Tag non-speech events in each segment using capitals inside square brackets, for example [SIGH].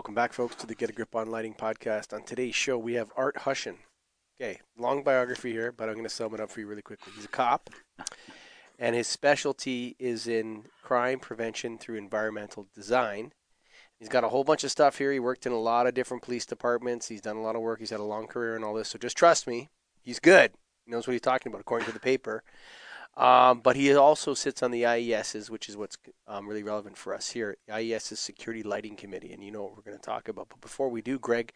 Welcome back, folks, to the Get a Grip on Lighting podcast. On today's show, we have Art Hushen. Okay, long biography here, but I'm going to sum it up for you really quickly. He's a cop, and his specialty is in crime prevention through environmental design. He's got a whole bunch of stuff here. He worked in a lot of different police departments. He's done a lot of work. He's had a long career and all this. So just trust me, he's good. He knows what he's talking about, according to the paper. Um, but he also sits on the IES's, which is what's um, really relevant for us here. The IES's Security Lighting Committee, and you know what we're going to talk about. But before we do, Greg,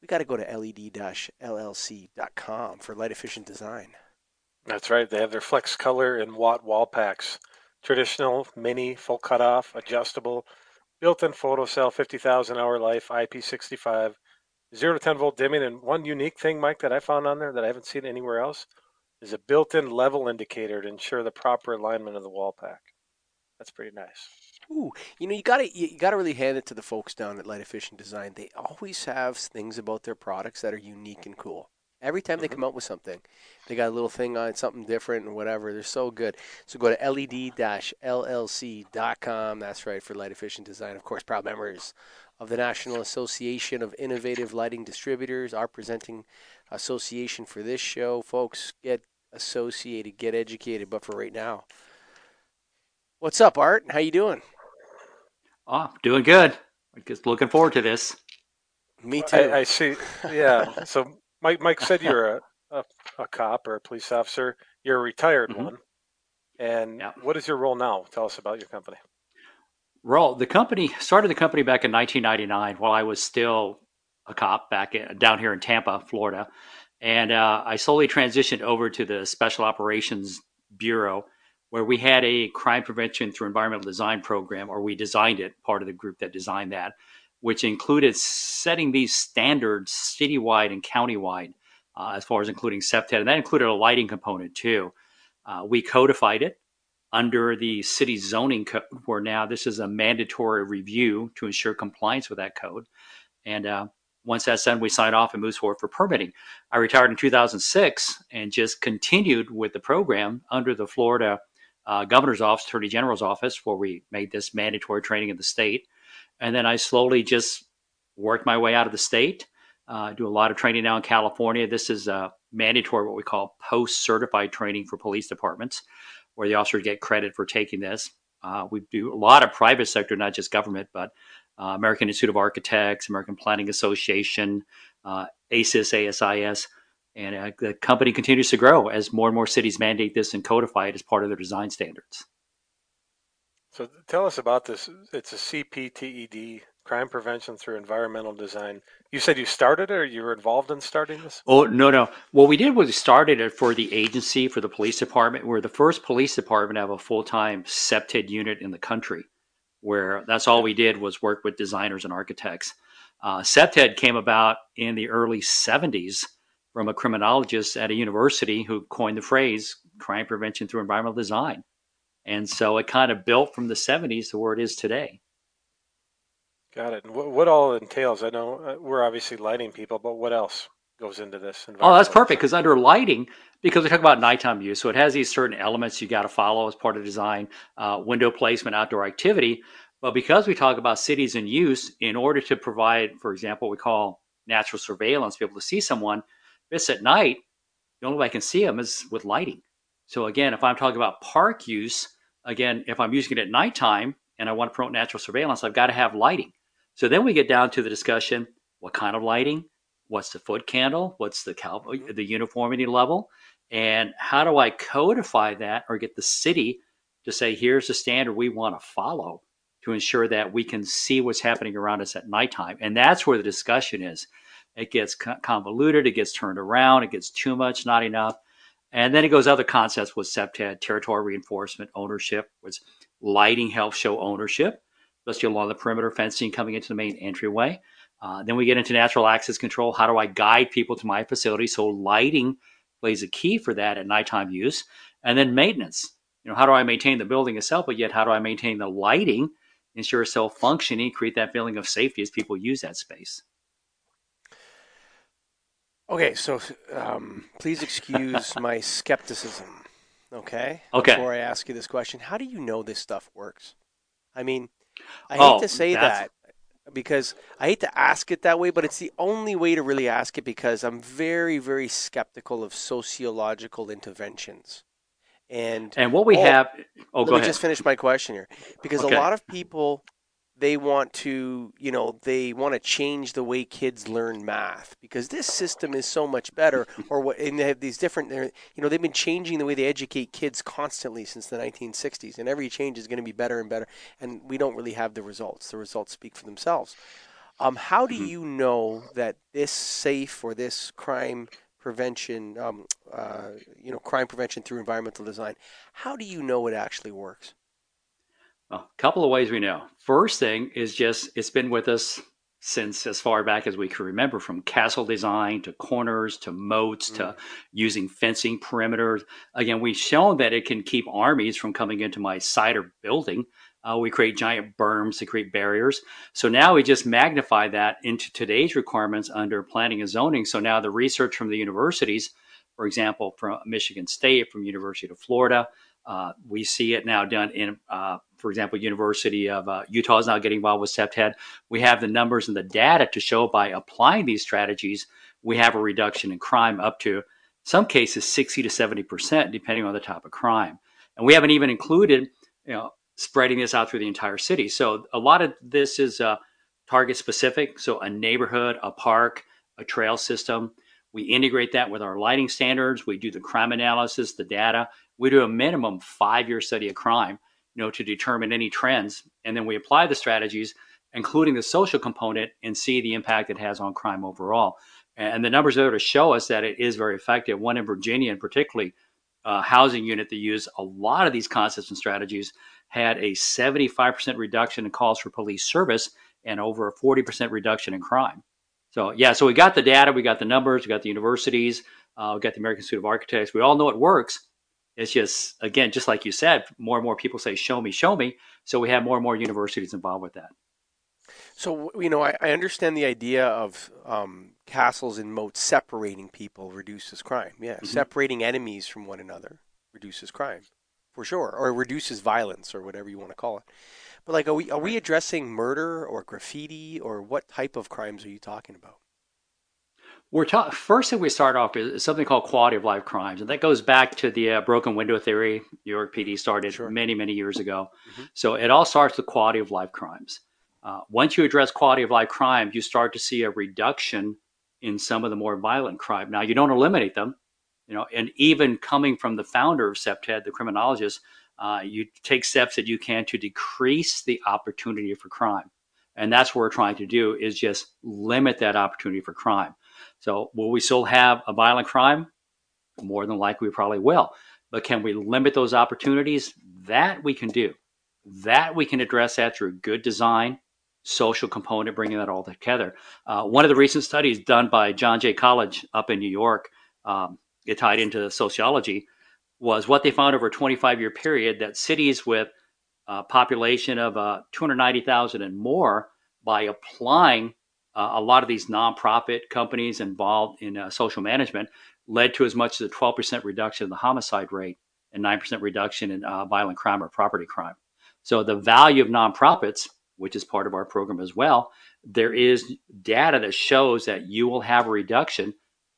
we got to go to led-llc.com for light efficient design. That's right. They have their flex color and watt wall packs. Traditional, mini, full cutoff, adjustable, built-in photo cell, 50,000 hour life, IP65, 0 to 10 volt dimming. And one unique thing, Mike, that I found on there that I haven't seen anywhere else – is a built-in level indicator to ensure the proper alignment of the wall pack. That's pretty nice. Ooh, you know, you got to you got to really hand it to the folks down at Light Efficient Design. They always have things about their products that are unique and cool. Every time they mm-hmm. come out with something, they got a little thing on something different and whatever. They're so good. So go to led-llc.com. That's right for Light Efficient Design. Of course, proud members of the National Association of Innovative Lighting Distributors, our presenting association for this show. Folks, get associated, get educated. But for right now, what's up, Art? How you doing? Oh, doing good. Just looking forward to this. Me too. I, I see. Yeah. [LAUGHS] so Mike, Mike said you're a, a, a, cop or a police officer. You're a retired mm-hmm. one. And yeah. what is your role now? Tell us about your company. Role. The company started the company back in 1999 while I was still a cop back in, down here in Tampa, Florida. And uh, I slowly transitioned over to the Special Operations Bureau, where we had a crime prevention through environmental design program, or we designed it, part of the group that designed that, which included setting these standards citywide and countywide, uh, as far as including CPTED. And that included a lighting component too. Uh, we codified it under the city zoning code, where now this is a mandatory review to ensure compliance with that code. And uh, once that's done, we sign off and moves forward for permitting. I retired in 2006 and just continued with the program under the Florida uh, Governor's Office, Attorney General's Office, where we made this mandatory training in the state. And then I slowly just worked my way out of the state. Uh, do a lot of training now in California. This is a mandatory, what we call post certified training for police departments, where the officers get credit for taking this. Uh, we do a lot of private sector, not just government, but uh, American Institute of Architects, American Planning Association, uh, ASIS, ASIS. And uh, the company continues to grow as more and more cities mandate this and codify it as part of their design standards. So tell us about this. It's a CPTED, crime prevention through environmental design. You said you started it or you were involved in starting this? Oh, no, no. What we did was we started it for the agency, for the police department. We're the first police department to have a full time CPTED unit in the country where that's all we did was work with designers and architects. Uh, CPTED came about in the early 70s from a criminologist at a university who coined the phrase crime prevention through environmental design. And so it kind of built from the 70s to where it is today. Got it. And what, what all entails? I know uh, we're obviously lighting people, but what else? goes into this. Oh, that's perfect because under lighting, because we talk about nighttime use, so it has these certain elements you got to follow as part of design, uh, window placement, outdoor activity. But because we talk about cities in use, in order to provide, for example, what we call natural surveillance, be able to see someone, if it's at night, the only way I can see them is with lighting. So again, if I'm talking about park use, again, if I'm using it at nighttime and I want to promote natural surveillance, I've got to have lighting. So then we get down to the discussion: what kind of lighting? what's the foot candle, what's the cal- mm-hmm. the uniformity level, and how do I codify that or get the city to say here's the standard we want to follow to ensure that we can see what's happening around us at nighttime, and that's where the discussion is. It gets convoluted, it gets turned around, it gets too much, not enough. And then it goes other concepts with CPTED, territory reinforcement, ownership, was lighting helps show ownership, especially along the perimeter fencing coming into the main entryway. Uh, then we get into natural access control. How do I guide people to my facility? So lighting plays a key for that at nighttime use. And then maintenance. You know, how do I maintain the building itself, but yet how do I maintain the lighting, ensure self functioning, create that feeling of safety as people use that space? Okay, so um, please excuse [LAUGHS] my skepticism. Okay. Okay. Before I ask you this question, how do you know this stuff works? I mean, I hate oh, to say that, because I hate to ask it that way, but it's the only way to really ask it because I'm very, very skeptical of sociological interventions. And And what we all- have, oh, let go me ahead. just finish my question here because Okay. a lot of people they want to you know they want to change the way kids learn math because this system is so much better [LAUGHS] or what and they have these different they're- you know they've been changing the way they educate kids constantly since the 1960s and every change is going to be better and better and we don't really have the results. The results speak for themselves. Um, how do Mhm. you know that this safe or this crime prevention um, uh, you know crime prevention through environmental design how do you know it actually works Well, a couple of ways we know. First thing is just it's been with us since as far back as we can remember, from castle design to corners to moats to using fencing perimeters. Again, we've shown that it can keep armies from coming into my site or building. Uh, we create giant berms to create barriers. So now we just magnify that into today's requirements under planning and zoning. So now the research from the universities, for example, from Michigan State, from University of Florida, uh, we see it now done in, uh, for example, University of uh, Utah is now getting involved with CPTED. We have the numbers and the data to show by applying these strategies, we have a reduction in crime up to some cases 60 to 70 percent, depending on the type of crime. And we haven't even included, you know, spreading this out through the entire city. So a lot of this is uh, target specific. So a neighborhood, a park, a trail system. We integrate that with our lighting standards. We do the crime analysis, the data. We do a minimum five year study of crime, you know, to determine any trends. And then we apply the strategies, including the social component, and see the impact it has on crime overall. And the numbers are there to show us that it is very effective. One in Virginia, in particularly, uh, housing unit that used a lot of these concepts and strategies had a 75% reduction in calls for police service and over a 40% reduction in crime. So, yeah, so we got the data, we got the numbers, we got the universities, uh, we got the American Institute of Architects. We all know it works. It's just, again, just like you said, more and more people say, show me, show me. So we have more and more universities involved with that. So you know, I, I understand the idea of um, castles and moats separating people reduces crime. Yeah, Mhm. separating enemies from one another reduces crime, for sure, or reduces violence, or whatever you want to call it. But like, are we are we addressing murder or graffiti, or what type of crimes are you talking about? We're ta- first thing we start off is something called quality of life crimes, and that goes back to the uh, broken window theory. New York PD started Sure. many, many years ago. Mhm. So it all starts with quality of life crimes. Uh, once you address quality of life crimes, you start to see a reduction in some of the more violent crime. Now you don't eliminate them, you know, and even coming from the founder of CPTED, the criminologist, uh, you take steps that you can to decrease the opportunity for crime, and that's what we're trying to do is just limit that opportunity for crime. So will we still have a violent crime? More than likely, we probably will. But can we limit those opportunities? That we can do. That we can address that through good design, social component, bringing that all together. Uh, one of the recent studies done by John Jay College up in New York, um, it tied into sociology, was what they found over a 25 year period that cities with a population of uh, 290,000 and more, by applying a lot of these nonprofit companies involved in uh, social management, led to as much as a 12% reduction in the homicide rate and 9% reduction in uh, violent crime or property crime. So the value of nonprofits, which is part of our program as well, there is data that shows that you will have a reduction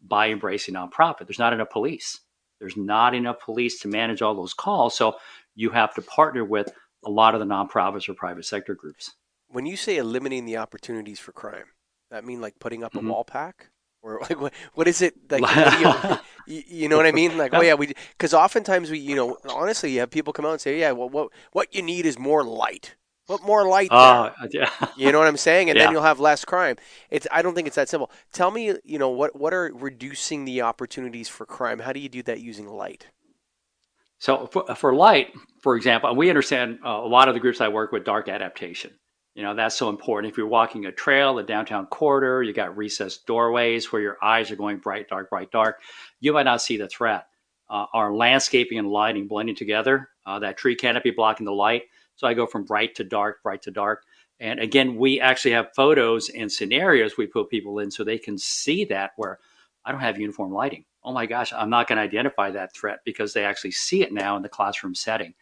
by embracing nonprofit. There's not enough police. There's not enough police to manage all those calls. So you have to partner with a lot of the nonprofits or private sector groups. When you say eliminating the opportunities for crime, that mean like putting up Mhm. a wall pack, or [LAUGHS] like what? What is it? Like, you, [LAUGHS] [LAUGHS] you, know what I mean? Like, oh yeah, we because oftentimes we, you know, honestly, you have people come out and say, yeah, well, what what you need is more light. What more light there. Oh, yeah. You know what I'm saying? And Yeah. then you'll have less crime. It's I don't think it's that simple. Tell me, you know, what what are reducing the opportunities for crime? How do you do that using light? So for, for light, for example, and we understand uh, a lot of the groups I work with dark adaptation. You know, that's so important. If you're walking a trail, a downtown corridor, you got recessed doorways where your eyes are going bright, dark, bright, dark, you might not see the threat. Uh, our landscaping and lighting blending together, uh, that tree canopy blocking the light. So I go from bright to dark, bright to dark. And again, we actually have photos and scenarios we put people in so they can see that where I don't have uniform lighting. Oh my gosh, I'm not going to identify that threat because they actually see it now in the classroom setting.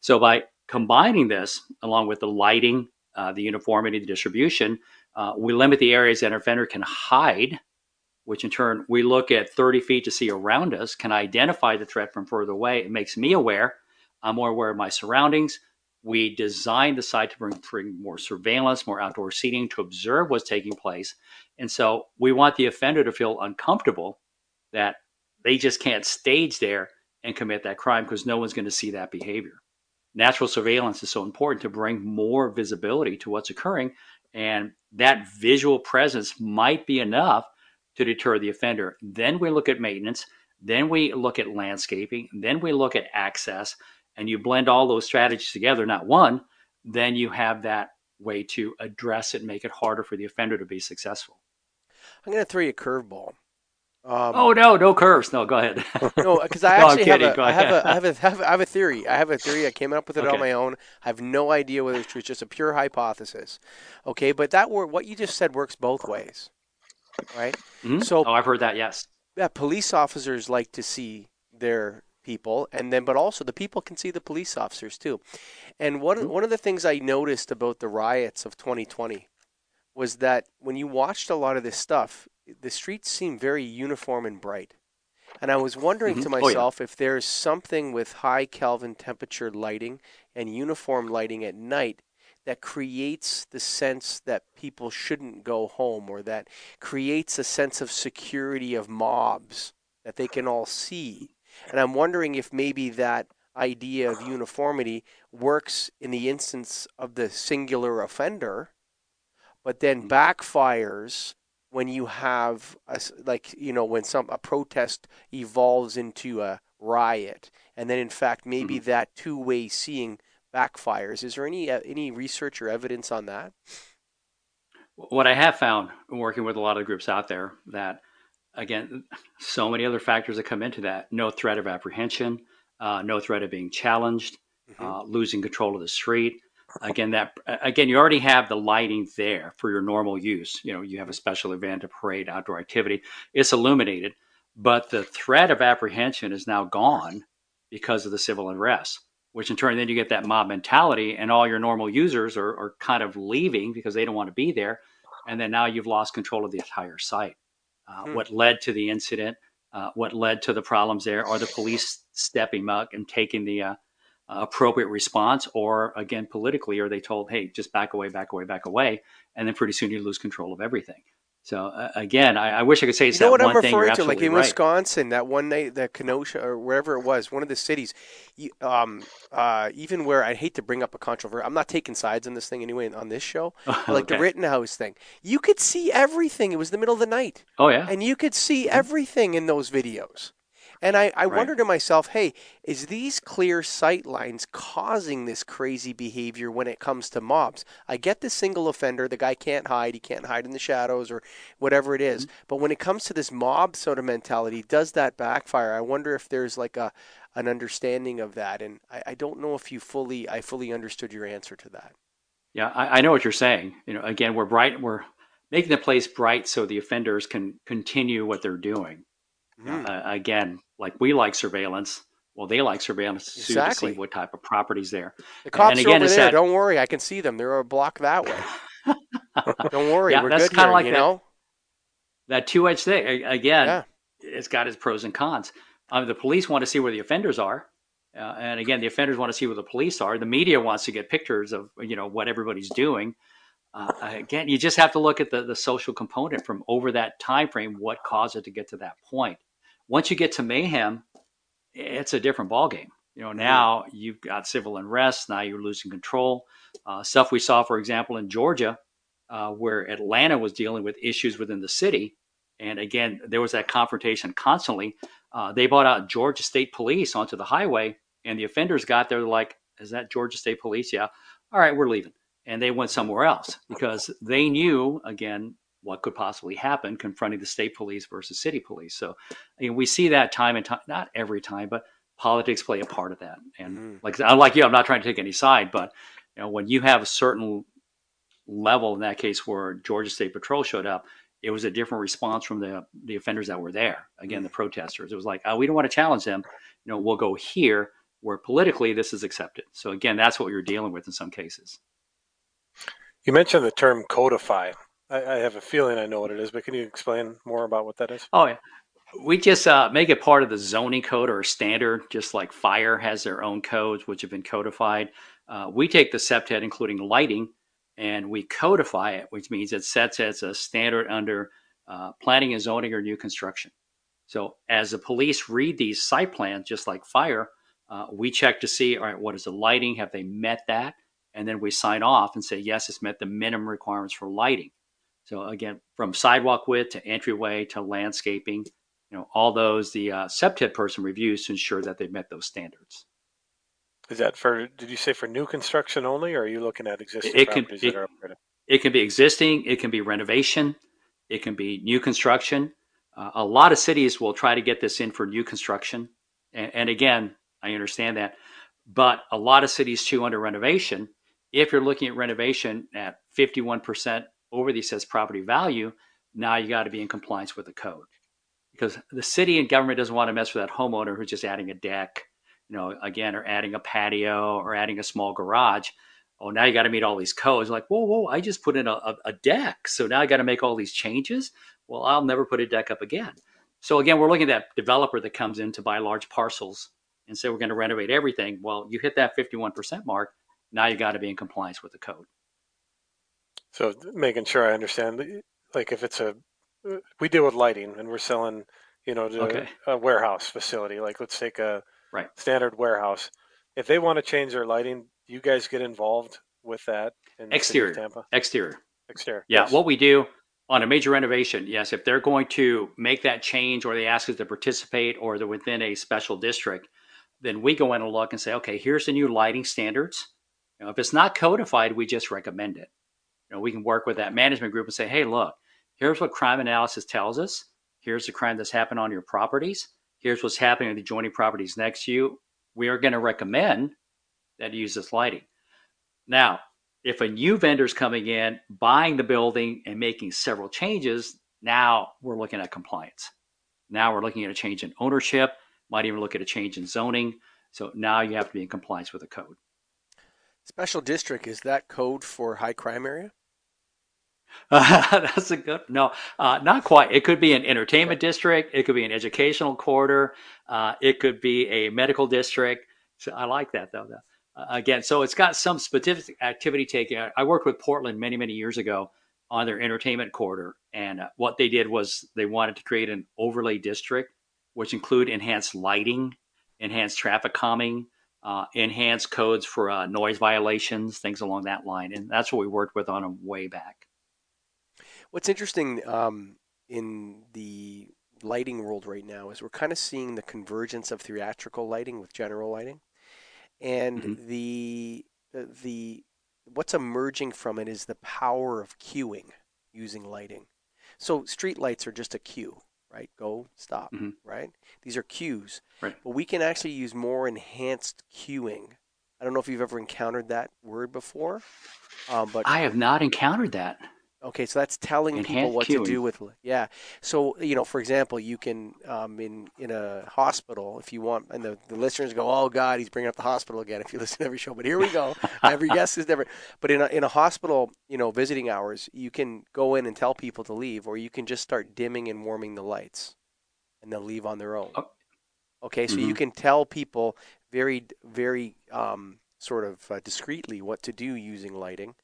So by combining this along with the lighting, uh, the uniformity, the distribution. Uh, we limit the areas that an offender can hide, which in turn we look at 30 feet to see around us, can identify the threat from further away. It makes me aware. I'm more aware of my surroundings. We design the site to bring, bring more surveillance, more outdoor seating to observe what's taking place. And so we want the offender to feel uncomfortable that they just can't stage there and commit that crime because no one's going to see that behavior. Natural surveillance is so important to bring more visibility to what's occurring. And that visual presence might be enough to deter the offender. Then we look at maintenance. Then we look at landscaping. Then we look at access. And you blend all those strategies together, not one, then you have that way to address it make it harder for the offender to be successful. I'm going to throw you a curveball. Um, oh no, no curves. No, go ahead. [LAUGHS] no, because I [LAUGHS] actually have, a, I have, a, I have a, have a, I have a theory. I have a theory. I came up with it okay. on my own. I have no idea whether it's true. It's just a pure hypothesis. Okay, but that word, what you just said, works both ways, right? Mm-hmm. So, oh, I've heard that. Yes. Yeah, police officers like to see their people, and then, but also the people can see the police officers too. And one mm-hmm. one of the things I noticed about the riots of 2020 was that when you watched a lot of this stuff, the streets seem very uniform and bright. And I was wondering mm-hmm. to myself oh, yeah. if there's something with high Kelvin temperature lighting and uniform lighting at night that creates the sense that people shouldn't go home or that creates a sense of security of mobs that they can all see. And I'm wondering if maybe that idea of uniformity works in the instance of the singular offender, but then backfires when you have a, like you know when some a protest evolves into a riot and then in fact maybe mm-hmm. that two-way seeing backfires is there any uh, any research or evidence on that what i have found working with a lot of groups out there that again so many other factors that come into that no threat of apprehension uh, no threat of being challenged mm-hmm. uh, losing control of the street again that again you already have the lighting there for your normal use. You know you have a special event a parade outdoor activity. It's illuminated but the threat of apprehension is now gone because of the civil unrest which in turn then you get that mob mentality and all your normal users are, are kind of leaving because they don't want to be there. And then now you've lost control of the entire site. Uh, hmm. what led to the incident uh, what led to the problems there? Are the police stepping up and taking the uh, appropriate response, or again, politically, are they told, hey, just back away, back away, back away, and then pretty soon you lose control of everything. So uh, again, I, I, wish I could say it's you know that what one I'm thing. referring to, like in right. Wisconsin, that one night, the Kenosha or wherever it was, one of the cities. Um, uh, even where I hate to bring up a controversy, I'm not taking sides on this thing anyway on this show. [LAUGHS] Like the Rittenhouse thing, you could see everything. It was the middle of the night. Oh yeah, and you could see mm-hmm. everything in those videos. And I, I right. wonder to myself, hey, is these clear sight lines causing this crazy behavior when it comes to mobs? I get the single offender, the guy can't hide, he can't hide in the shadows or whatever it is. Mm-hmm. But when it comes to this mob sort of mentality, does that backfire? I wonder if there's like a an understanding of that. And I, I don't know if you fully I fully understood your answer to that. Yeah, I, I know what you're saying. You know, again, we're bright we're making the place bright so the offenders can continue what they're doing. Mm. Uh, again, like we like surveillance. Well, they like surveillance exactly. to see what type of properties there. The cops and again, are over there. That, Don't worry, I can see them. They're a block that way. [LAUGHS] Don't worry, yeah, we're that's kind of like you that, know? that two-edged thing. Again, yeah. it's got its pros and cons. Um, the police want to see where the offenders are, uh, and again, the offenders want to see where the police are. The media wants to get pictures of you know what everybody's doing. Uh, again, you just have to look at the, the social component from over that time frame. What caused it to get to that point? Once you get to mayhem, it's a different ballgame. You know, now you've got civil unrest. Now you're losing control. Uh, stuff we saw, for example, in Georgia, uh, where Atlanta was dealing with issues within the city. And again, there was that confrontation constantly. Uh, they brought out Georgia State Police onto the highway, and the offenders got there like, "Is that Georgia State Police? Yeah. All right, we're leaving." And they went somewhere else because they knew, again, what could possibly happen confronting the state police versus city police. So I mean, we see that time and time, not every time, but politics play a part of that. And mm. like unlike you, I'm not trying to take any side, but you know, when you have a certain level in that case where Georgia State Patrol showed up, it was a different response from the the offenders that were there. Again, the protesters. It was like, oh, we don't want to challenge them. You know, we'll go here where politically this is accepted. So again, that's what you're dealing with in some cases. You mentioned the term codify. I, I have a feeling I know what it is, but can you explain more about what that is? Oh, yeah. We just uh, make it part of the zoning code or standard, just like fire has their own codes, which have been codified. Uh, we take the CPTED, including lighting, and we codify it, which means it sets as a standard under uh, planning and zoning or new construction. So as the police read these site plans, just like fire, uh, we check to see, all right, what is the lighting? Have they met that? And then we sign off and say, yes, it's met the minimum requirements for lighting. So again, from sidewalk width to entryway to landscaping, you know, all those the uh, CPTED person reviews to ensure that they've met those standards. Is that for? Did you say for new construction only, or are you looking at existing It can- properties it- that are upgraded? It can be existing, it can be renovation, it can be new construction. Uh, a lot of cities will try to get this in for new construction. And, and again, I understand that. But a lot of cities too under renovation, if you're looking at renovation at 51% over the assessed property value, now you got to be in compliance with the code. Because the city and government doesn't want to mess with that homeowner who's just adding a deck, you know, again, or adding a patio or adding a small garage oh, now you got to meet all these codes. Like, whoa, whoa, I just put in a, a, a deck. So now I got to make all these changes. Well, I'll never put a deck up again. So again, we're looking at that developer that comes in to buy large parcels and say, we're going to renovate everything. Well, you hit that 51% mark. Now you got to be in compliance with the code. So making sure I understand, like if it's a, uh, we deal with lighting and we're selling, you know, to Okay. a warehouse facility. Like let's take a Right. standard warehouse. If they want to change their lighting, you guys get involved with that in the city of Exterior. Tampa? Exterior. Exterior. Yeah, Yes. what we do on a major renovation, yes, if they're going to make that change or they ask us to participate or they're within a special district, then we go in and look and say, okay, here's the new lighting standards. You know, if it's not codified, we just recommend it. You know, we can work with that management group and say, hey, look, here's what crime analysis tells us. Here's the crime that's happened on your properties. Here's what's happening with the adjoining properties next to you. We are going to recommend that you use this lighting. Now, if a new vendor's coming in, buying the building and making several changes, now we're looking at compliance. Now we're looking at a change in ownership, might even look at a change in zoning. So now you have to be in compliance with the code. Special district is that code for high crime area? [LAUGHS] That's a good no, uh, not quite. It could be an entertainment district. It could be an educational quarter. Uh, it could be a medical district. So I like that though. though. Uh, again, so it's got some specific activity taken. I- I worked with Portland many many years ago on their entertainment quarter, and uh, what they did was they wanted to create an overlay district, which include enhanced lighting, enhanced traffic calming, uh, enhanced codes for uh, noise violations, things along that line, and that's what we worked with on them way back. What's interesting um, in the lighting world right now is we're kind of seeing the convergence of theatrical lighting with general lighting, and Mhm. the the what's emerging from it is the power of cueing using lighting. So street lights are just a cue, right? Go, stop, Mhm. right? These are cues, Right. but we can actually use more enhanced cueing. I don't know if you've ever encountered that word before, um, but I have not encountered that. Okay, so that's telling people Enhanced what to do with yeah. So you know, for example, you can um, in in a hospital if you want, and the, the listeners go, "Oh God, he's bringing up the hospital again." [LAUGHS] If you listen to every show, but here we go. [LAUGHS] every guest is different. But in a, in a hospital, you know, visiting hours, you can go in and tell people to leave, or you can just start dimming and warming the lights, and they'll leave on their own. Oh. Okay, so you Mhm. can tell people very very um, sort of uh, discreetly what to do using lighting.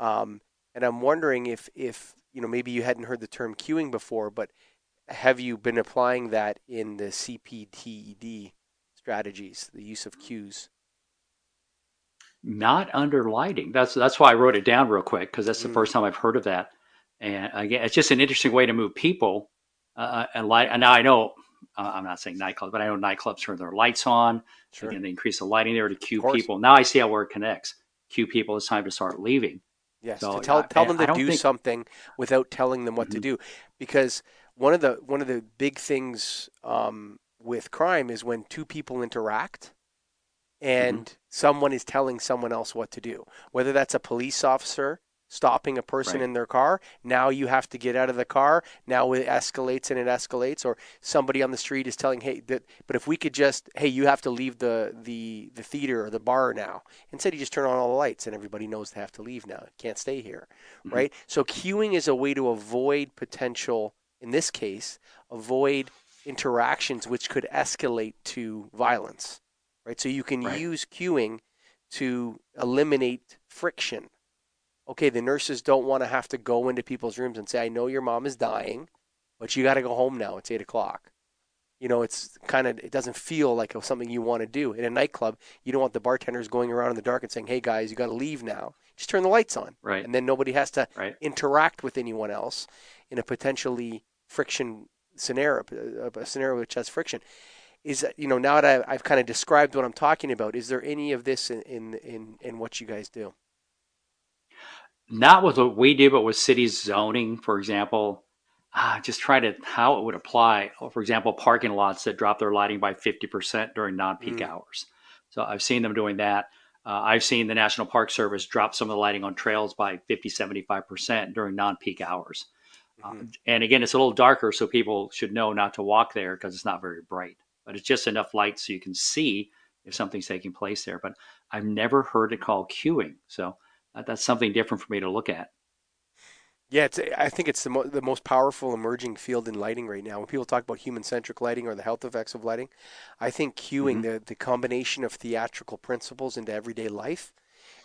Um, and I'm wondering if, if you know maybe you hadn't heard the term cueing before, but have you been applying that in the CPTED strategies, the use of cues? Not under lighting. That's that's why I wrote it down real quick because that's the Mm. first time I've heard of that. And again, it's just an interesting way to move people. Uh, and light. And now I know uh, I'm not saying nightclubs, but I know nightclubs turn their lights on. Sure. Again, they increase the lighting there to cue people. Now I see how where it connects. Cue people. It's time to start leaving. Yes, So, to tell I- tell them to don't think- something without telling them what to Mhm. do, because one of the one of the big things um, with crime is when two people interact, and Mm-hmm. someone is telling someone else what to do, whether that's a police officer stopping a person Right. in their car. Now you have to get out of the car. Now it escalates and it escalates, or somebody on the street is telling, "Hey, that." But if we could just, "Hey, you have to leave the the the theater or the bar now," instead you just turn on all the lights and everybody knows they have to leave now. Can't stay here, Mhm. right? So cueing is a way to avoid potential. In this case, avoid interactions which could escalate to violence, right? So you can Right. use cueing to eliminate friction. Okay, the nurses don't want to have to go into people's rooms and say, I know your mom is dying, but you got to go home now. It's eight o'clock. You know, it's kind of, it doesn't feel like something you want to do. In a nightclub, you don't want the bartenders going around in the dark and saying, hey guys, you got to leave now. Just turn the lights on. Right. And then nobody has to Right. interact with anyone else in a potentially friction scenario, uh, a scenario which has friction. Is that, you know, now that I've, I've kind of described what I'm talking about, is there any of this in, in, in, in what you guys do? Not with what we do, but with city zoning, for example. Ah, just try to how it would apply. For example, parking lots that drop their lighting by 50% during non-peak Mm. hours. So I've seen them doing that. Uh, I've seen the National Park Service drop some of the lighting on trails by 50, 75% during non-peak hours. Uh, Mhm. and again, it's a little darker, so people should know not to walk there because it's not very bright. But it's just enough light so you can see if something's taking place there. But I've never heard it called cueing, so that's something different for me to look at. Yeah, it's, I think it's the, mo- the most powerful emerging field in lighting right now. When people talk about human centric lighting or the health effects of lighting, I think cueing, the, the combination of theatrical principles into everyday life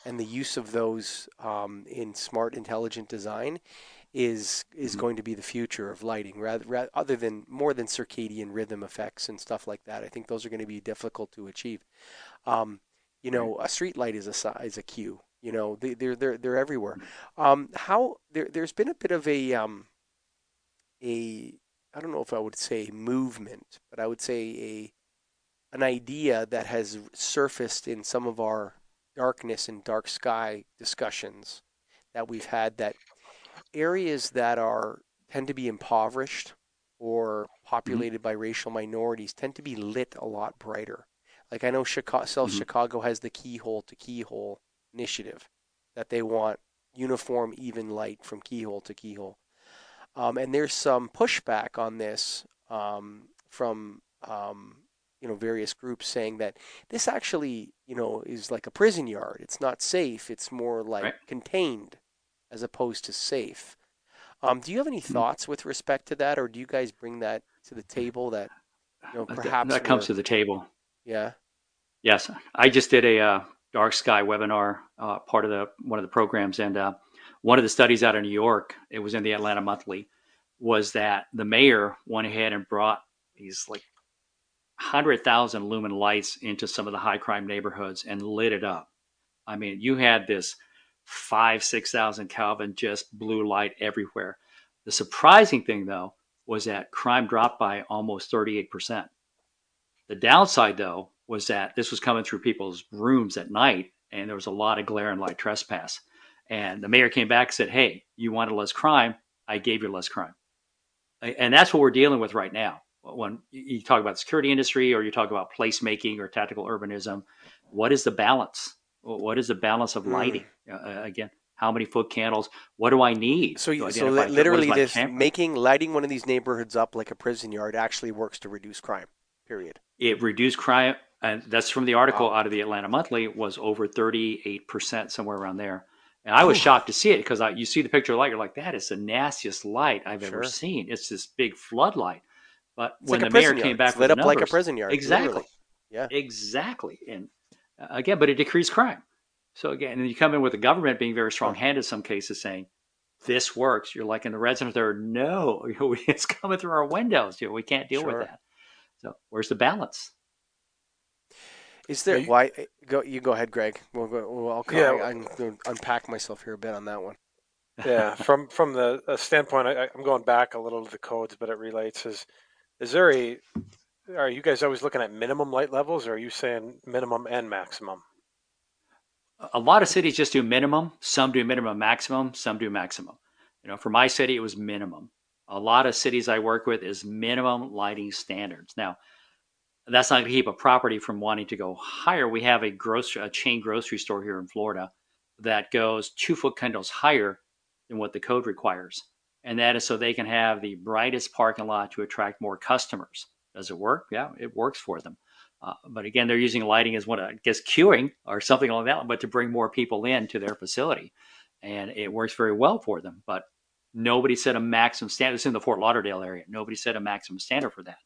and the use of those um, in smart, intelligent design is is Mhm. going to be the future of lighting rather, rather other than more than circadian rhythm effects and stuff like that. I think those are going to be difficult to achieve. Um, you know, a street light is a is a cue. You know, they, they're they're they're everywhere. Um, how there there's been a bit of a um, a I don't know if I would say movement, but I would say a an idea that has surfaced in some of our darkness and dark sky discussions that we've had that areas that are tend to be impoverished or populated by racial minorities tend to be lit a lot brighter. Like I know Chicago, South Mhm. Chicago has the keyhole to keyhole initiative that they want uniform, even light from keyhole to keyhole. Um, and there's some pushback on this um, from um, you know various groups saying that this actually you know is like a prison yard. It's not safe. It's more like Right. contained as opposed to safe. Um, do you have any Hmm. thoughts with respect to that, or do you guys bring that to the table? That you know perhaps that comes to the table. yeah. Yes, I just did a uh, dark sky webinar, uh, part of the one of the programs, and uh, one of the studies out of New York, it was in the Atlantic Monthly, was that the mayor went ahead and brought these like hundred thousand lumen lights into some of the high crime neighborhoods and lit it up. I mean, you had this five six thousand Kelvin just blue light everywhere. The surprising thing though was that crime dropped by almost thirty eight percent. The downside, though, was that this was coming through people's rooms at night, and there was a lot of glare and light trespass. And the mayor came back and said, "Hey, you wanted less crime. I gave you less crime." And that's what we're dealing with right now. When you talk about the security industry, or you talk about placemaking or tactical urbanism, what is the balance? What is the balance of Hmm. lighting? Uh, again, how many foot candles? What do I need? So, you, so li- literally, this camera? making lighting one of these neighborhoods up like a prison yard actually works to reduce crime. Period. it reduced crime and that's from the article Wow. out of the atlantic monthly was over 38% somewhere around there. And i was shocked to see it because you see the picture of light you're like that is the nastiest light i've ever seen. It's this big floodlight. But It's when like the mayor yard. came back it's lit up like a prison yard. exactly. literally. Yeah. exactly. And uh, again but it decreased crime. So again and you come in with the government being very strong-handed in some cases saying this works. You're like in the residents there are no [LAUGHS] it's coming through our windows. You know, we can't deal Sure. with that. So where's the balance Is there? Yeah, you- Why? Go. You go ahead, Greg. We'll go. Well, I'll, Yeah. I, I'm going to unpack myself here a bit on that one. yeah, from from the uh, standpoint, I, I'm going back a little to the codes, but it relates. Is is there a? Are you guys always looking at minimum light levels, or are you saying minimum and maximum? a lot of cities just do minimum. Some do minimum maximum. Some do maximum. You know, for my city, it was minimum. A lot of cities I work with is minimum lighting standards. Now, that's not going to keep a property from wanting to go higher. We have a grocery, a chain grocery store here in Florida. that goes two foot candles higher than what the code requires. And that is so they can have the brightest parking lot to attract more customers. Does it work? Yeah, it works for them. Uh, but again, they're using lighting as what I guess cueing or something like that, but to bring more people in to their facility, and it works very well for them. But nobody set a maximum standard. It's in the Fort Lauderdale area. Nobody set a maximum standard for that.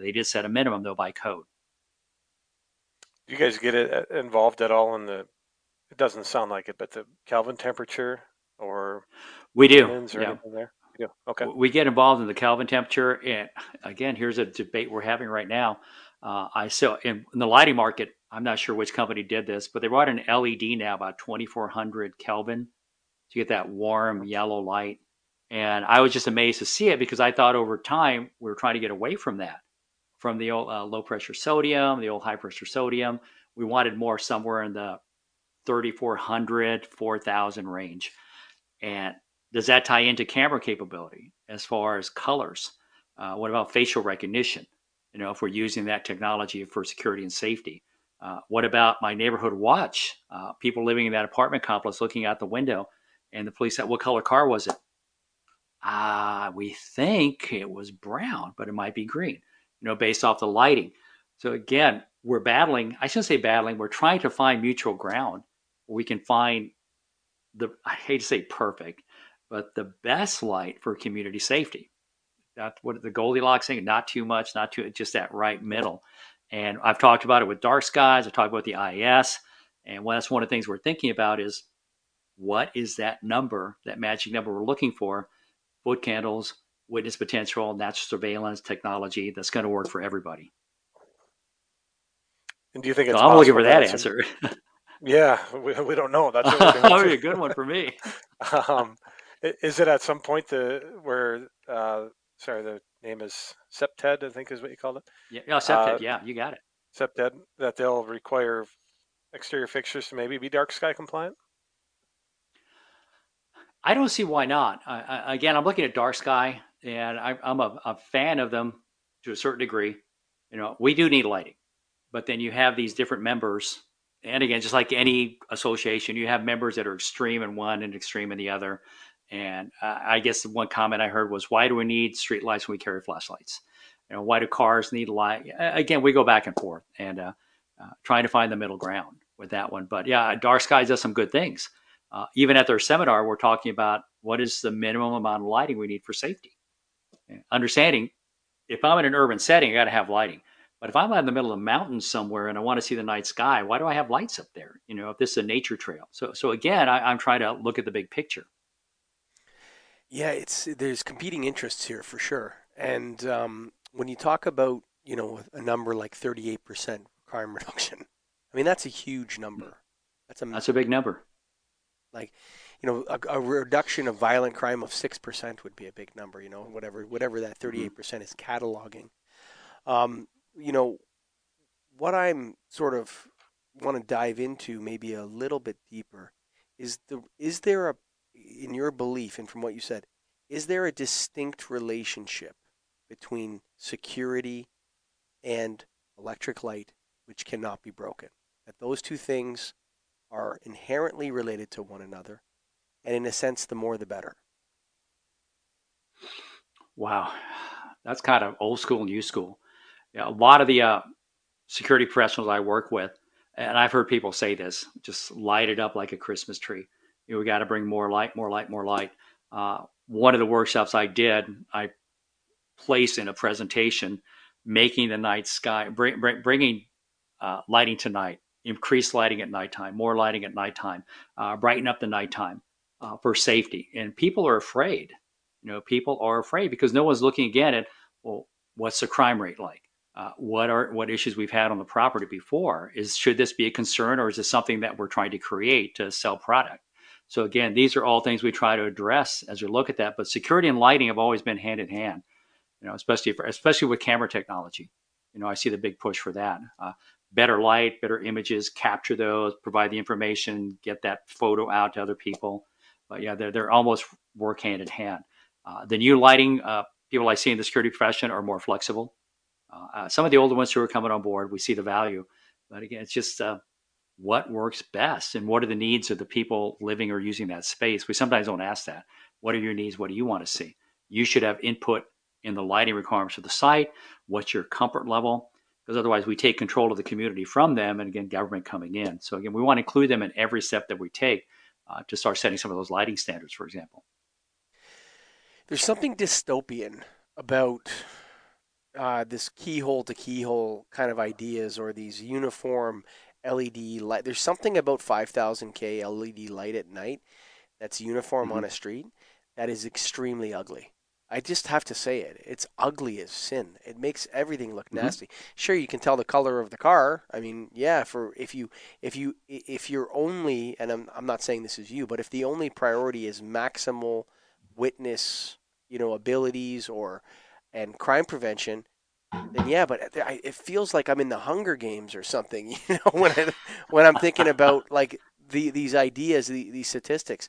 They did set a minimum though by code. Do you guys get it uh, involved at all in the? It doesn't sound like it, but the Kelvin temperature or we do. Or yeah. there? We do. Okay. We get involved in the Kelvin temperature, and again, here's a debate we're having right now. Uh, I saw in, in, the lighting market. I'm not sure which company did this, but they brought an LED now about 2400 Kelvin to get that warm yellow light. And I was just amazed to see it because I thought over time we were trying to get away from that from the old uh, low pressure sodium, the old high pressure sodium. We wanted more somewhere in the 3,400, 4,000 range. And does that tie into camera capability as far as colors? Uh, what about facial recognition? You know, if we're using that technology for security and safety. Uh, what about my neighborhood watch? Uh, people living in that apartment complex looking out the window, and the police said, "What color car was it?" Ah, we think it was brown, but it might be green know, based off the lighting. So again, we're battling. I shouldn't say battling. We're trying to find mutual ground where we can find the. I hate to say perfect, but the best light for community safety. That's what the Goldilocks thing. Not too much, not too just that right middle. And I've talked about it with dark skies. I've talked about the IES, and well, that's one of the things we're thinking about is what is that number, that magic number we're looking for? Foot candles, witness potential, natural surveillance technology that's going to work for everybody. And do you think it's so I'm looking for that answer? [LAUGHS] yeah, we, we don't know. That's a, [LAUGHS] a good one for me. [LAUGHS] um, is it at some point the where uh, sorry the name is CPTED I think is what you called it. Yeah, yeah, CPTED. Uh, yeah, you got it. CPTED that they'll require exterior fixtures to maybe be dark sky compliant. I don't see why not. I, again, I'm looking at dark sky and I, am a, a fan of them to a certain degree. You know, we do need lighting, but then you have these different members, and again, just like any association, you have members that are extreme in one and extreme in the other. And I guess the one comment I heard was, "Why do we need street lights when we carry flashlights? You know, why do cars need light?" Again, we go back and forth and uh, uh, trying to find the middle ground with that one. But yeah, Dark Skies does some good things. Uh, even at their seminar, we're talking about what is the minimum amount of lighting we need for safety understanding if I'm in an urban setting, I got to have lighting. But if I'm out in the middle of the mountains somewhere and I want to see the night sky, why do I have lights up there? You know, if this is a nature trail. So, so again, I, am trying to look at the big picture. Yeah, it's there's competing interests here for sure. And um, when you talk about you know a number like 38% crime [LAUGHS] reduction, I mean that's a huge number. That's a that's a big number. Like you know, a, a, reduction of violent crime of six percent would be a big number. You know, whatever whatever that thirty eight percent is cataloging. Um, you know, what I'm sort of want to dive into maybe a little bit deeper is the is there a in your belief and from what you said is there a distinct relationship between security and electric light which cannot be broken that those two things are inherently related to one another and in a sense, the more the better. Wow, that's kind of old school, new school. Yeah, a lot of the uh, security professionals I work with, and I've heard people say this, just light it up like a Christmas tree. You know, we got to bring more light, more light, more light. Uh, one of the workshops I did, I placed in a presentation making the night sky, bring, bring, bringing uh, lighting to night, increased lighting at nighttime, more lighting at nighttime, uh, brighten up the nighttime uh, for safety. And people are afraid. You know, people are afraid because no one's looking again at well, what's the crime rate like? Uh, what are what issues we've had on the property before? Is should this be a concern or is this something that we're trying to create to sell product? So again, these are all things we try to address as we look at that. But security and lighting have always been hand in hand. You know, especially for, especially with camera technology. You know, I see the big push for that. Uh, better light, better images, capture those, provide the information, get that photo out to other people. But yeah, they're, they're almost work hand in hand. Uh, the new lighting uh, people I see in the security profession are more flexible. Uh, uh, some of the older ones who are coming on board, we see the value. But again, it's just what works best and what are the needs of the people living or using that space. We sometimes don't ask that. What are your needs? What do you want to see? You should have input in the lighting requirements of the site. What's your comfort level? Because otherwise, we take control of the community from them, and again, government coming in. So again, we want to include them in every step that we take uh, to start setting some of those lighting standards, for example. There's something dystopian about uh, this keyhole to keyhole kind of ideas or these uniform LED light. There's something about 5000K LED light at night that's uniform mm-hmm. on a street that is extremely ugly. I just have to say it. It's ugly as sin. It makes everything look mm-hmm. nasty. Sure, you can tell the color of the car. I mean, yeah, for if you if you if you're only and I'm I'm not saying this is you, but if the only priority is maximal witness, you know, abilities or and crime prevention, then yeah, but it feels like I'm in the Hunger Games or something, [LAUGHS] you know, when I, when I'm thinking about like the these ideas, the, these statistics.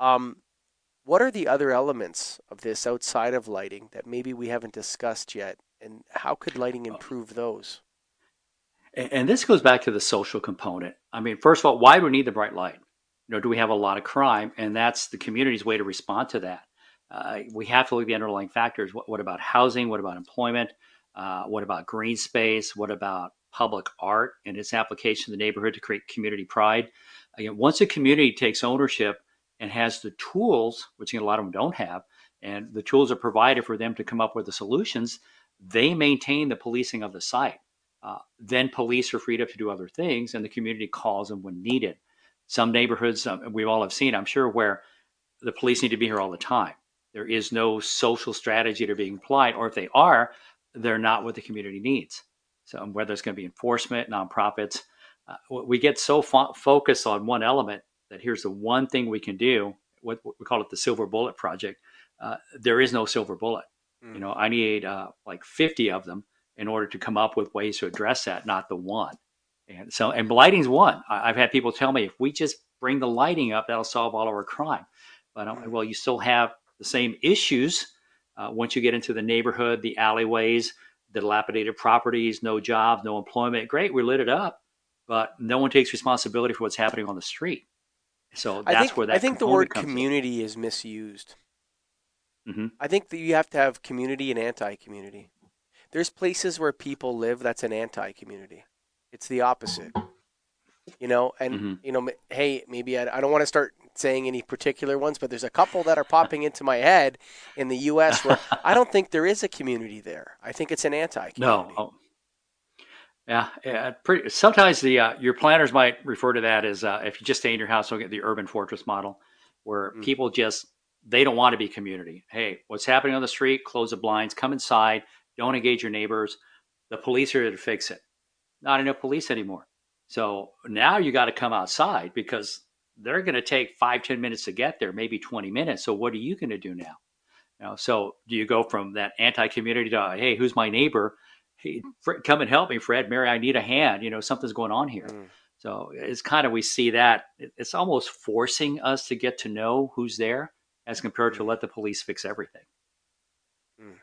Um, what are the other elements of this outside of lighting that maybe we haven't discussed yet, and how could lighting improve those? And this goes back to the social component. I mean, first of all, why do we need the bright light? You know, do we have a lot of crime? And that's the community's way to respond to that. Uh, we have to look at the underlying factors. What, what about housing? What about employment? Uh, what about green space? What about public art and its application to the neighborhood to create community pride? Again, once a community takes ownership and has the tools, which a lot of them don't have, and the tools are provided for them to come up with the solutions, they maintain the policing of the site. Uh, then police are freed up to do other things, and the community calls them when needed. Some neighborhoods um, we all have seen, I'm sure, where the police need to be here all the time. There is no social strategy to being applied, or if they are, they're not what the community needs. So whether it's going to be enforcement, nonprofits, uh, we get so fo- focused on one element that here's the one thing we can do. What, what we call it the silver bullet project. Uh, there is no silver bullet. Mm. You know, I need uh, like 50 of them in order to come up with ways to address that, not the one. And so, and lighting's one. I, have had people tell me if we just bring the lighting up, that'll solve all of our crime. But mm. well, you still have the same issues uh, once you get into the neighborhood, the alleyways, the dilapidated properties, no jobs, no employment. Great, we lit it up, but no one takes responsibility for what's happening on the street. So that's I think, where that I think the word community is misused. Mm-hmm. I think that you have to have community and anti-community. There's places where people live that's an anti-community. It's the opposite. You know, and mm-hmm. you know, hey, maybe I, I don't want to start saying any particular ones, but there's a couple that are popping into my head in the U.S. where [LAUGHS] I don't think there is a community there. I think it's an anti-community. No. Oh. Yeah, yeah. Pretty, sometimes the uh, your planners might refer to that as uh, if you just stay in your house, look at the urban fortress model, where mm. people just they don't want to be community. Hey, what's happening on the street? Close the blinds. Come inside. Don't engage your neighbors. The police are here to fix it. Not enough police anymore. So now you got to come outside because they're going to take five ten minutes to get there, maybe 20 minutes. So what are you going to do now? You know, so do you go from that anti-community to, hey, who's my neighbor? Hey, Fred, come and help me, Fred, Mary, I need a hand. You know, something's going on here. Mm. So it's kind of, we see that it's almost forcing us to get to know who's there as compared to mm. let the police fix everything. Mm.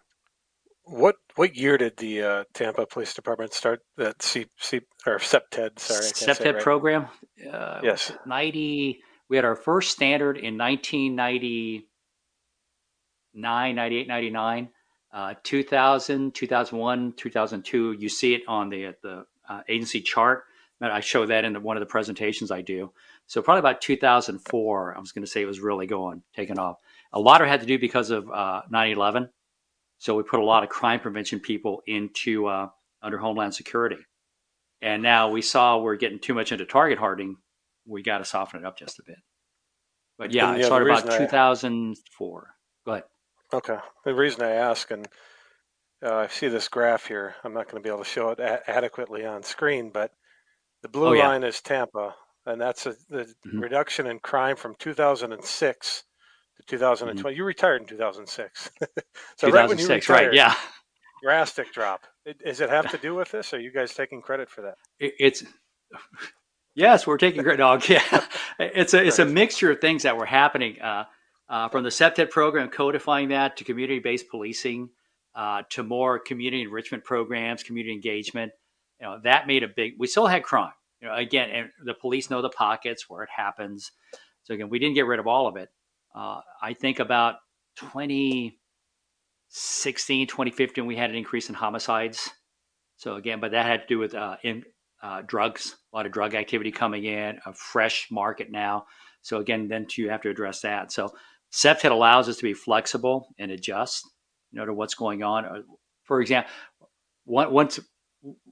What what year did the uh, Tampa Police Department start that C, C or CPTED? Sorry, CPTED right. program. Uh, yes, ninety. We had our first standard in 1999, 98, 99. Uh, 2000, 2001, 2002. You see it on the the uh, agency chart. I show that in the, one of the presentations I do. So probably about 2004, I was going to say it was really going, taking off. A lot of it had to do because of uh, 9/11 so we put a lot of crime prevention people into uh, under Homeland Security. And now we saw we're getting too much into target hardening. We got to soften it up just a bit. But yeah, it started about 2004. I, Go ahead. Okay. The reason I ask, and uh, I see this graph here, I'm not going to be able to show it a- adequately on screen, but the blue oh, yeah. line is Tampa, and that's a, the mm-hmm. reduction in crime from 2006 to 2020. Mm-hmm. You retired in 2006. [LAUGHS] so 2006, right when you retired, right? Yeah. Drastic drop. It, does it have to do with this? Or are you guys taking credit for that? It, it's [LAUGHS] yes, we're taking credit. Dog, [LAUGHS] yeah. It's a it's a mixture of things that were happening. Uh, uh, from the CPTED program codifying that to community-based policing, uh, to more community enrichment programs, community engagement. You know, that made a big. We still had crime. You know, again, and the police know the pockets where it happens. So again, we didn't get rid of all of it. Uh, I think about 2016, 2015, we had an increase in homicides. So again, but that had to do with uh, in, uh, drugs, a lot of drug activity coming in, a fresh market now. So again, then you have to address that. So CPTED allows us to be flexible and adjust, you know, to what's going on. Uh, for example, one, one,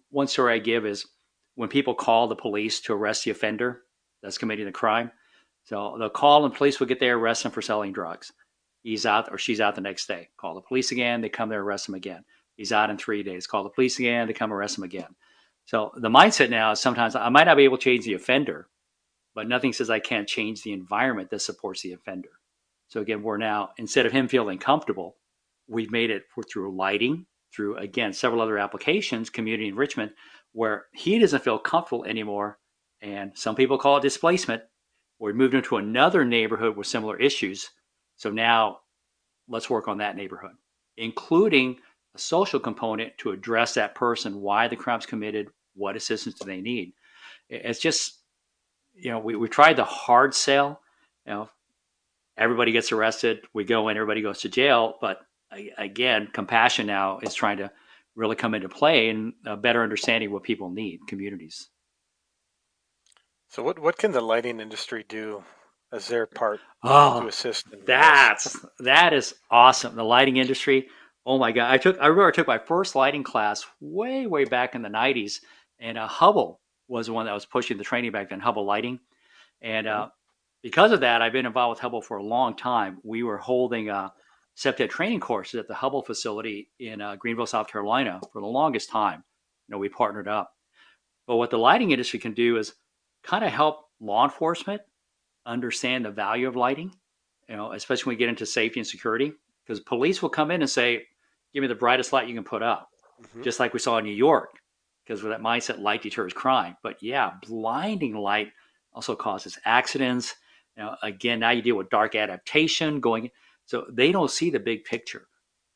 one story I give is when people call the police to arrest the offender that's committing the crime. So they'll call and police will get there, arrest him for selling drugs. He's out or she's out the next day. Call the police again. They come there, arrest him again. He's out in three days. Call the police again. They come arrest him again. So the mindset now is sometimes I might not be able to change the offender, but nothing says I can't change the environment that supports the offender. So again, we're now instead of him feeling comfortable, we've made it through lighting, through again several other applications, community enrichment, where he doesn't feel comfortable anymore. And some people call it displacement. we moved into another neighborhood with similar issues. So now let's work on that neighborhood, including a social component to address that person, why the crime's committed, what assistance do they need. It's just, you know, we, we tried the hard sell. You know, everybody gets arrested, we go in, everybody goes to jail. But again, compassion now is trying to really come into play and a better understanding of what people need, communities. So, what what can the lighting industry do as their part oh, to assist? that's this? that is awesome. The lighting industry. Oh my god! I took I remember I took my first lighting class way way back in the '90s, and uh, Hubbell was the one that was pushing the training back then. Hubbell Lighting, and uh, because of that, I've been involved with Hubbell for a long time. We were holding uh, CPTED training courses at the Hubbell facility in uh, Greenville, South Carolina, for the longest time. You know, we partnered up. But what the lighting industry can do is kind of help law enforcement understand the value of lighting. You know, especially when we get into safety and security, because police will come in and say, give me the brightest light you can put up, mm-hmm. just like we saw in New York, because with that mindset, light deters crime. But yeah, blinding light also causes accidents. Know, again, now you deal with dark adaptation going, so they don't see the big picture.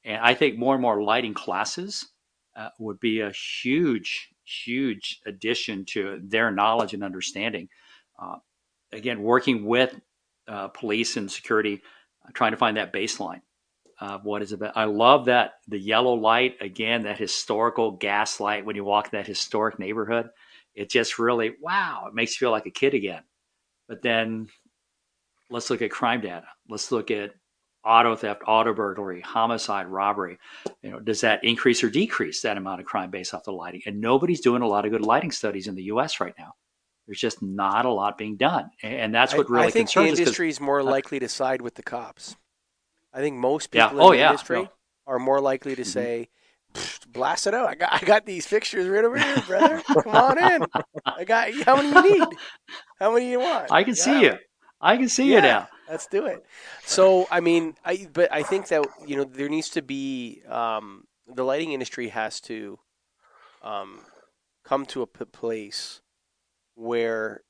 And I think more and more lighting classes uh, would be a huge, huge addition to their knowledge and understanding. Uh, again, working with uh, police and security, uh, trying to find that baseline uh, what is about. I love that the yellow light again, that historical gas light when you walk that historic neighborhood. It just really wow, it makes you feel like a kid again. But then let's look at crime data. Let's look at auto theft, auto burglary, homicide, robbery. You know, does that increase or decrease that amount of crime based off the lighting? And nobody's doing a lot of good lighting studies in the U.S. right now. There's just not a lot being done, and that's what really I, I think the industry is more likely to side with the cops. I think most people yeah. in oh, the yeah. industry no. are more likely to mm-hmm. say, "Blast it out! I got I got these fixtures right over here, brother. Come on in. I got how many you need? How many you want? [LAUGHS] I can yeah. see you. I can see yeah, you now. Let's do it. So I mean, I but I think that you know there needs to be um, the lighting industry has to um, come to a p- place where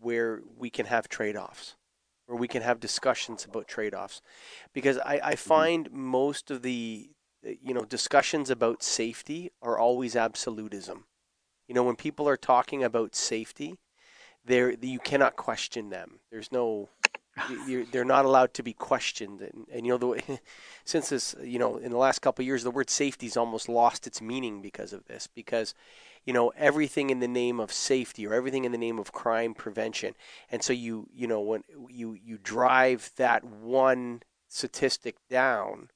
where we can have trade offs where we can have discussions about trade-offs because I, I mm-hmm. find mm-hmm. most of the you know discussions about safety are always absolutism you know when people are talking about safety there you cannot question them. There's no they're not allowed to be questioned. And, and you know the way, [LAUGHS] since this you know in the last couple of years the word safety's almost lost its meaning because of this because you know everything in the name of safety or everything in the name of crime prevention. And so you you know when you you drive that one statistic down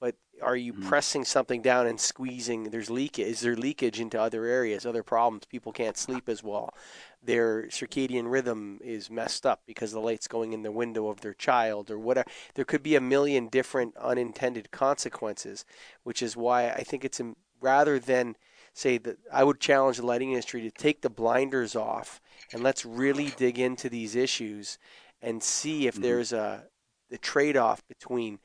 but are you mm-hmm. pressing something down and squeezing there's leakage is there leakage into other areas other problems? People can't sleep as well their circadian rhythm is messed up because the light's going in the window of their child or whatever there could be a million different unintended consequences which is why i think it's rather than say that I would challenge the lighting industry to take the blinders off and let's really dig into these issues and see if mm-hmm. there's a the trade-off between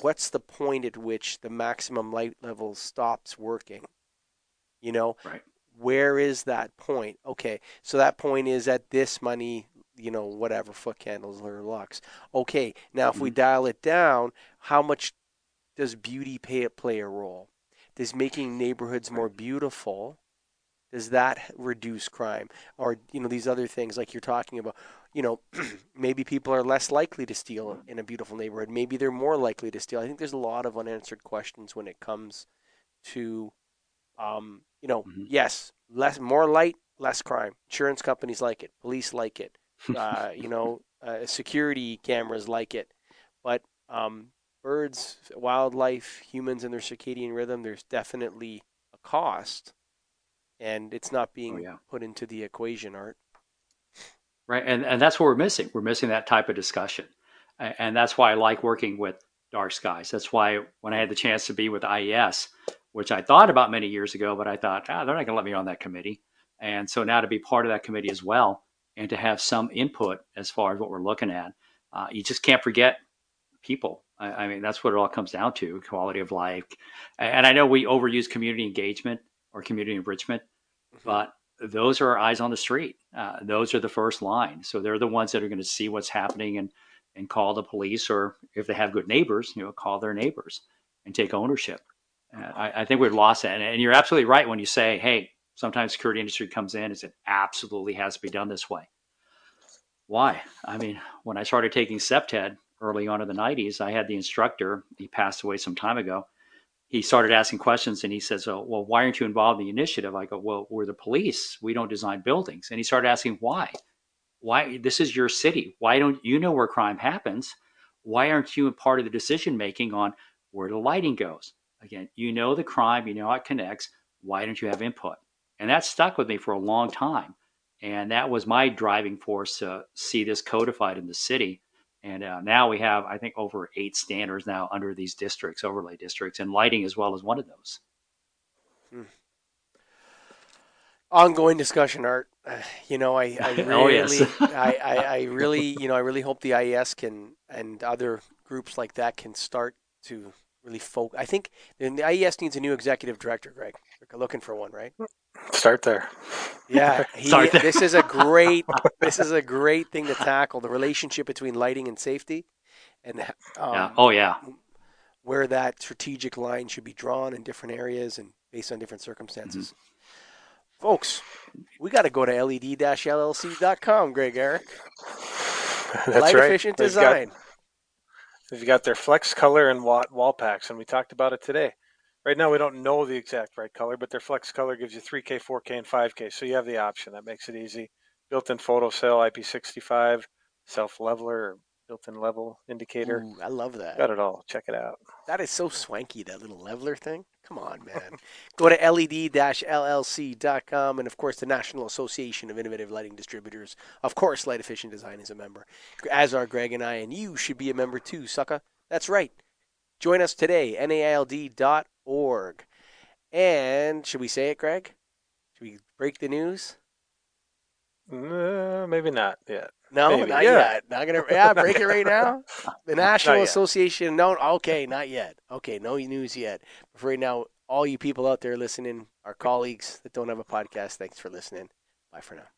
what's the point at which the maximum light level stops working. You know, right. Where is that point? Okay, so that point is at this money, you know, whatever foot candles or lux. Okay, now if mm-hmm. we dial it down, how much does beauty pay, play a role? Does making neighborhoods more beautiful, Does that reduce crime, or you know these other things like you're talking about? You know, [CLEARS THROAT] maybe people are less likely to steal in a beautiful neighborhood. Maybe they're more likely to steal. I think there's a lot of unanswered questions when it comes to, um, you know, Mhm. yes, less more light, less crime. Insurance companies like it. Police like it. [LAUGHS] Uh, you know, uh, security cameras like it. But um, birds, wildlife, humans, and their circadian rhythm, there's definitely a cost, and it's not being Oh, yeah. put into the equation, Art. right and and that's what we're missing we're missing that type of discussion and that's why i like working with dark skies. That's why when i had the chance to be with IES which i thought about many years ago but i thought ah, they're not going to let me on that committee. And so now to be part of that committee as well and to have some input as far as what we're looking at uh, you just can't forget people. I, I mean that's what it all comes down to quality of life. And i know we overuse community engagement or community enrichment but those are our eyes on the street. Uh, those are the first line. So they're the ones that are going to see what's happening and and call the police, or if they have good neighbors, you know, call their neighbors and take ownership. Uh, I, I think we've lost that. And, and you're absolutely right when you say, hey, sometimes security industry comes in and it absolutely has to be done this way. Why? I mean, when I started taking CPTED early on in the 90s, I had the instructor, he passed away some time ago he started asking questions and he says, oh, Well, why aren't you involved in the initiative? I go, Well, we're the police. We don't design buildings. And he started asking, Why? Why? This is your city. Why don't you know where crime happens? Why aren't you a part of the decision making on where the lighting goes? Again, you know the crime, you know how it connects. Why don't you have input? And that stuck with me for a long time. And that was my driving force to see this codified in the city. And uh, now we have, I think, over eight standards now under these districts, overlay districts, and lighting as well as one of those. Ongoing discussion, Art. Uh, [SIGHS] you know, I, I really, [LAUGHS] Oh, yes. I, I, [LAUGHS] I really, you know, I really hope the IES can and other groups like that can start to really focus. I think then the IES needs a new executive director, Greg. We're looking for one, right? Start there. Yeah, [LAUGHS] he, Start there. this is a great this is a great thing to tackle the relationship between lighting and safety, and um, yeah. Oh, yeah. where that strategic line should be drawn in different areas and based on different circumstances. Mm-hmm. Folks, we got to go to led-llc.com, Greg Eric. [LAUGHS] That's Light right. efficient They've design. Got, they've got their flex color and watt wall packs, and we talked about it today. Right now, we don't know the exact right color, but their flex color gives you 3K, 4K, and 5K. So you have the option. That makes it easy. Built-in photo cell, IP65, self leveler, built-in level indicator. Ooh, I love that. Got it all. Check it out. That is so swanky, that little leveler thing. Come on, man. Go to led-llc.com and, of course, the National Association of Innovative Lighting Distributors. Of course, Light Efficient Design is a member, as are Greg and I, and you should be a member too, sucker. That's right. Join us today, naild.org. And should we say it, Greg? Should we break the news? Uh, maybe not yet. No, Maybe, not yeah. yet. Not gonna. Yeah, break it right now. [LAUGHS] The National Association. No, okay, not yet. Okay, no news yet. But for right now, all you people out there listening, our colleagues that don't have a podcast, thanks for listening. Bye for now.